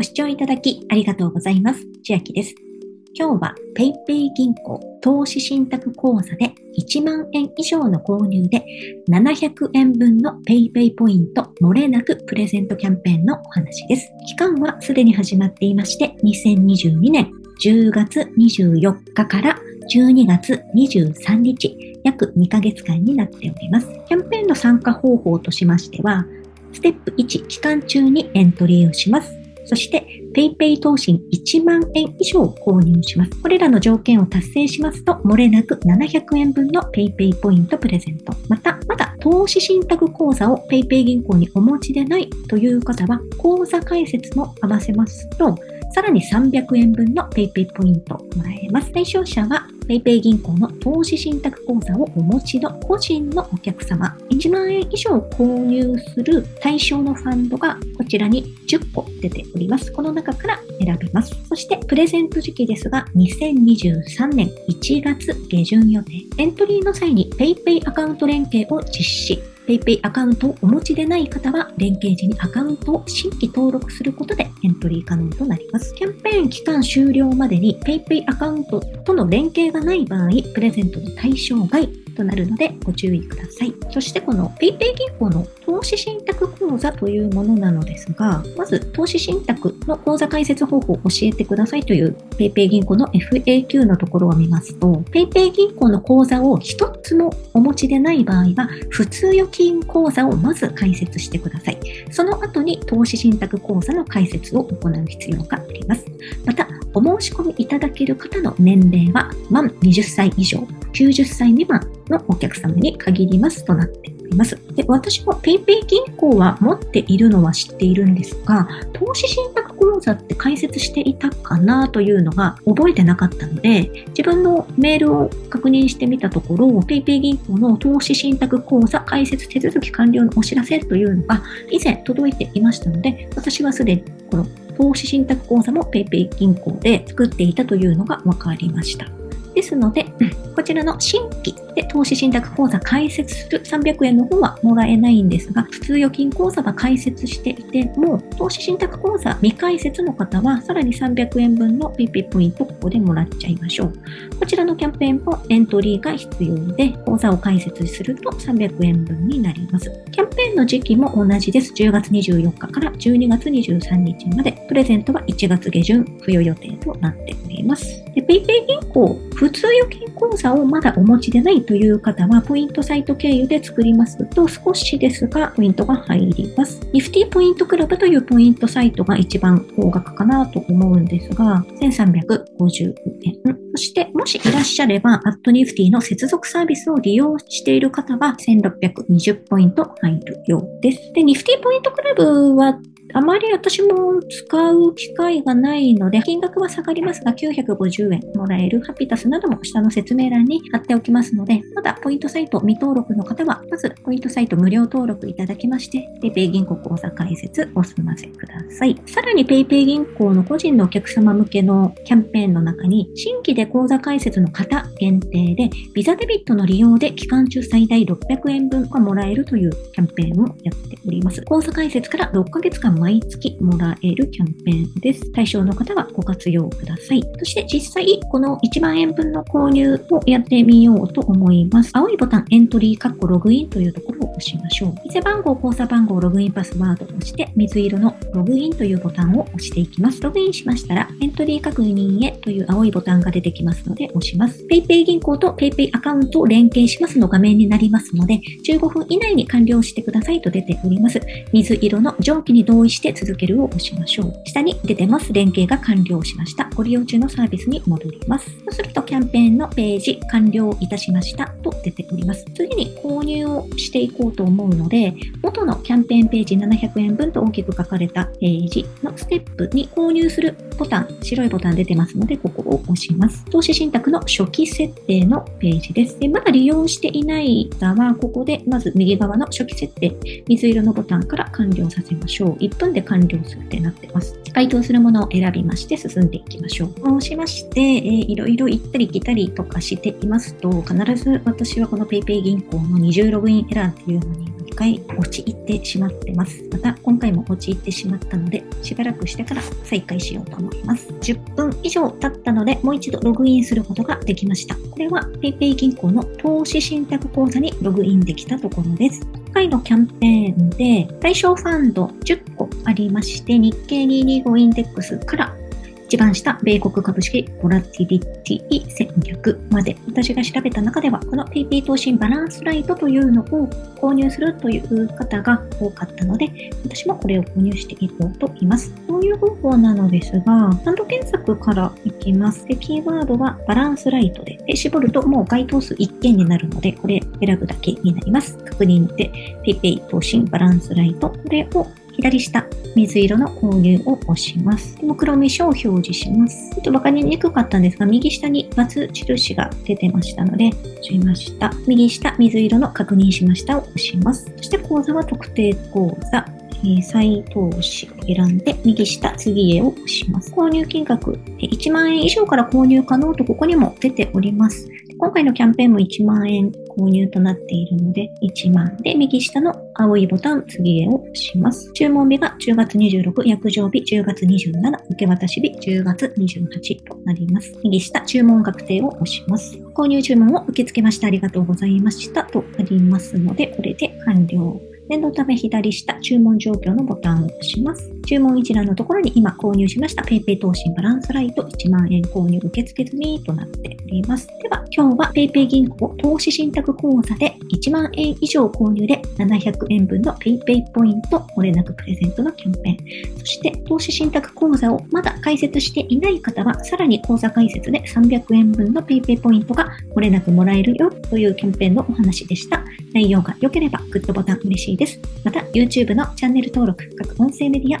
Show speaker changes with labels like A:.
A: ご視聴いただきありがとうございます。千秋です。今日は PayPay 銀行投資信託口座で1万円以上の購入で700円分の PayPay ポイント漏れなくプレゼントキャンペーンのお話です。期間はすでに始まっていまして2022年10月24日から12月23日約2ヶ月間になっております。キャンペーンの参加方法としましてはステップ1、期間中にエントリーをします。そして、PayPay 投信1万円以上購入します。これらの条件を達成しますと、漏れなく700円分の PayPay ポイントプレゼント。また、まだ投資信託口座を PayPay 銀行にお持ちでないという方は、口座開設も合わせますと、さらに300円分の PayPay ポイントもらえます。対象者は PayPay 銀行の投資信託口座をお持ちの個人のお客様、1万円以上購入する対象のファンドがこちらに10個出ております。この中から選べます。そしてプレゼント時期ですが、2023年1月下旬予定。エントリーの際に PayPay アカウント連携を実施。PayPay アカウントをお持ちでない方は、連携時にアカウントを新規登録することでエントリー可能となります。キャンペーン期間終了までに PayPay アカウントとの連携がない場合、プレゼントの対象外となるのでご注意ください。そしてこの PayPay 銀行の投資信託口座というものなのですが、まず投資信託の口座開設方法を教えてくださいという PayPay 銀行の FAQ のところを見ますと、PayPay 銀行の口座を一つもお持ちでない場合は、普通預金口座をまず開設してください。その後に投資信託口座の開設を行う必要があります。また、お申し込みいただける方の年齢は満20歳以上、90歳未満のお客様に限りますとなっています。で私も PayPay 銀行は持っているのは知っているんですが、投資信託口座って開設していたかなというのが覚えてなかったので、自分のメールを確認してみたところ、PayPay 銀行の投資信託口座開設手続き完了のお知らせというのが以前届いていましたので、私はすでにこの投資信託口座も PayPay 銀行で作っていたというのが分かりました。ですので、こちらの新規で投資信託口座開設する300円の方はもらえないんですが、普通預金口座は開設していても、投資信託口座未開設の方は、さらに300円分の PP ポイントをここでもらっちゃいましょう。こちらのキャンペーンもエントリーが必要で、口座を開設すると300円分になります。キンペーンの時期も同じです。10月24日から12月23日まで、プレゼントは1月下旬付与予定となっております。で PayPay 銀行、普通預金口座をまだお持ちでないという方は、ポイントサイト経由で作りますと、少しですが、ポイントが入ります。ニフティポイントクラブというポイントサイトが一番高額かなと思うんですが、1350円。そして、もしいらっしゃれば、アットニフティの接続サービスを利用している方は、1620ポイント入るようです。で、ニフティポイントクラブはあまり私も使う機会がないので、金額は下がりますが、950円もらえるハピタスなども下の説明欄に貼っておきますので、まだポイントサイト未登録の方は、まずポイントサイト無料登録いただきまして、PayPay 銀行口座開設お済ませください。さらに PayPay 銀行の個人のお客様向けのキャンペーンの中に、新規で口座開設の方限定で、ビザデビットの利用で期間中最大600円分がもらえるというキャンペーンをやっております。口座開設から6ヶ月間毎月もらえるキャンペーンです。対象の方はご活用ください。そして実際、この1万円分の購入をやってみようと思います。青いボタン、エントリー、カッコログインというところを押しましょう。店番号、口座番号、ログインパスワードとして、水色のログインというボタンを押していきます。ログインしましたら、エントリー確認へという青いボタンが出てきますので、押します。PayPay 銀行と PayPay アカウントを連携しますの画面になりますので、15分以内に完了してくださいと出ております。水色の上記に同意して続けるを押しましょう。下に出てます。連携が完了しました。ご利用中のサービスに戻ります。そうするとキャンペーンのページ完了いたしましたと出ております。次に購入をしていこうと思うので、元のキャンペーンページ700円分と大きく書かれたページのステップに購入するボタン、白いボタン出てますので、ここを押します。投資信託の初期設定のページです。でまだ利用していない方は、ここでまず右側の初期設定、水色のボタンから完了させましょう。1分で完了するってなってます。該当するものを選びまして進んでいきましょう。そうしまして、えー、いろいろ行ったり来たりとかしていますと、必ず私はこの PayPay 銀行の二重ログインエラーっていうのに回陥ってしまってます。また今回も陥ってしまったので、しばらくしてから再開しようと思います。10分以上経ったので、もう一度ログインすることができました。これは PayPay 銀行の投資信託口座にログインできたところです。今回のキャンペーンで対象ファンド10個ありまして、日経225インデックスから一番下、米国株式ボラティリティ1200まで、私が調べた中では、この PP 投資バランスライトというのを購入するという方が多かったので、私もこれを購入していこうと思います。こういう方法なのですが、ハンド検索からいきます。で、キーワードはバランスライトで、で絞るともう該当数1件になるので、これ選ぶだけになります。確認で PayPay 投資バランスライト、これを左下、水色の購入を押します。目論見書を表示します。ちょっと分かりにくかったんですが、右下に×印が出てましたので、押しました。右下、水色の確認しましたを押します。そして口座は特定口座、え再投資を選んで、右下、次へを押します。購入金額、1万円以上から購入可能とここにも出ております。今回のキャンペーンも1万円購入となっているので、1万で右下の青いボタン、次へを押します。注文日が10月26、約定日10月27、受け渡し日10月28となります。右下、注文確定を押します。購入注文を受け付けました。ありがとうございました。となりますので、これで完了。念のため左下、注文状況のボタンを押します。注文一覧のところに今購入しました PayPay 投資バランスライト1万円購入受付済みとなっております。では、今日は PayPay 銀行投資信託口座で1万円以上購入で700円分の PayPay ポイント漏れなくプレゼントのキャンペーン。そして、投資信託口座をまだ開設していない方は、さらに口座開設で300円分の PayPay ポイントが漏れなくもらえるよというキャンペーンのお話でした。内容が良ければグッドボタン嬉しいです。また、YouTube のチャンネル登録、各音声メディア、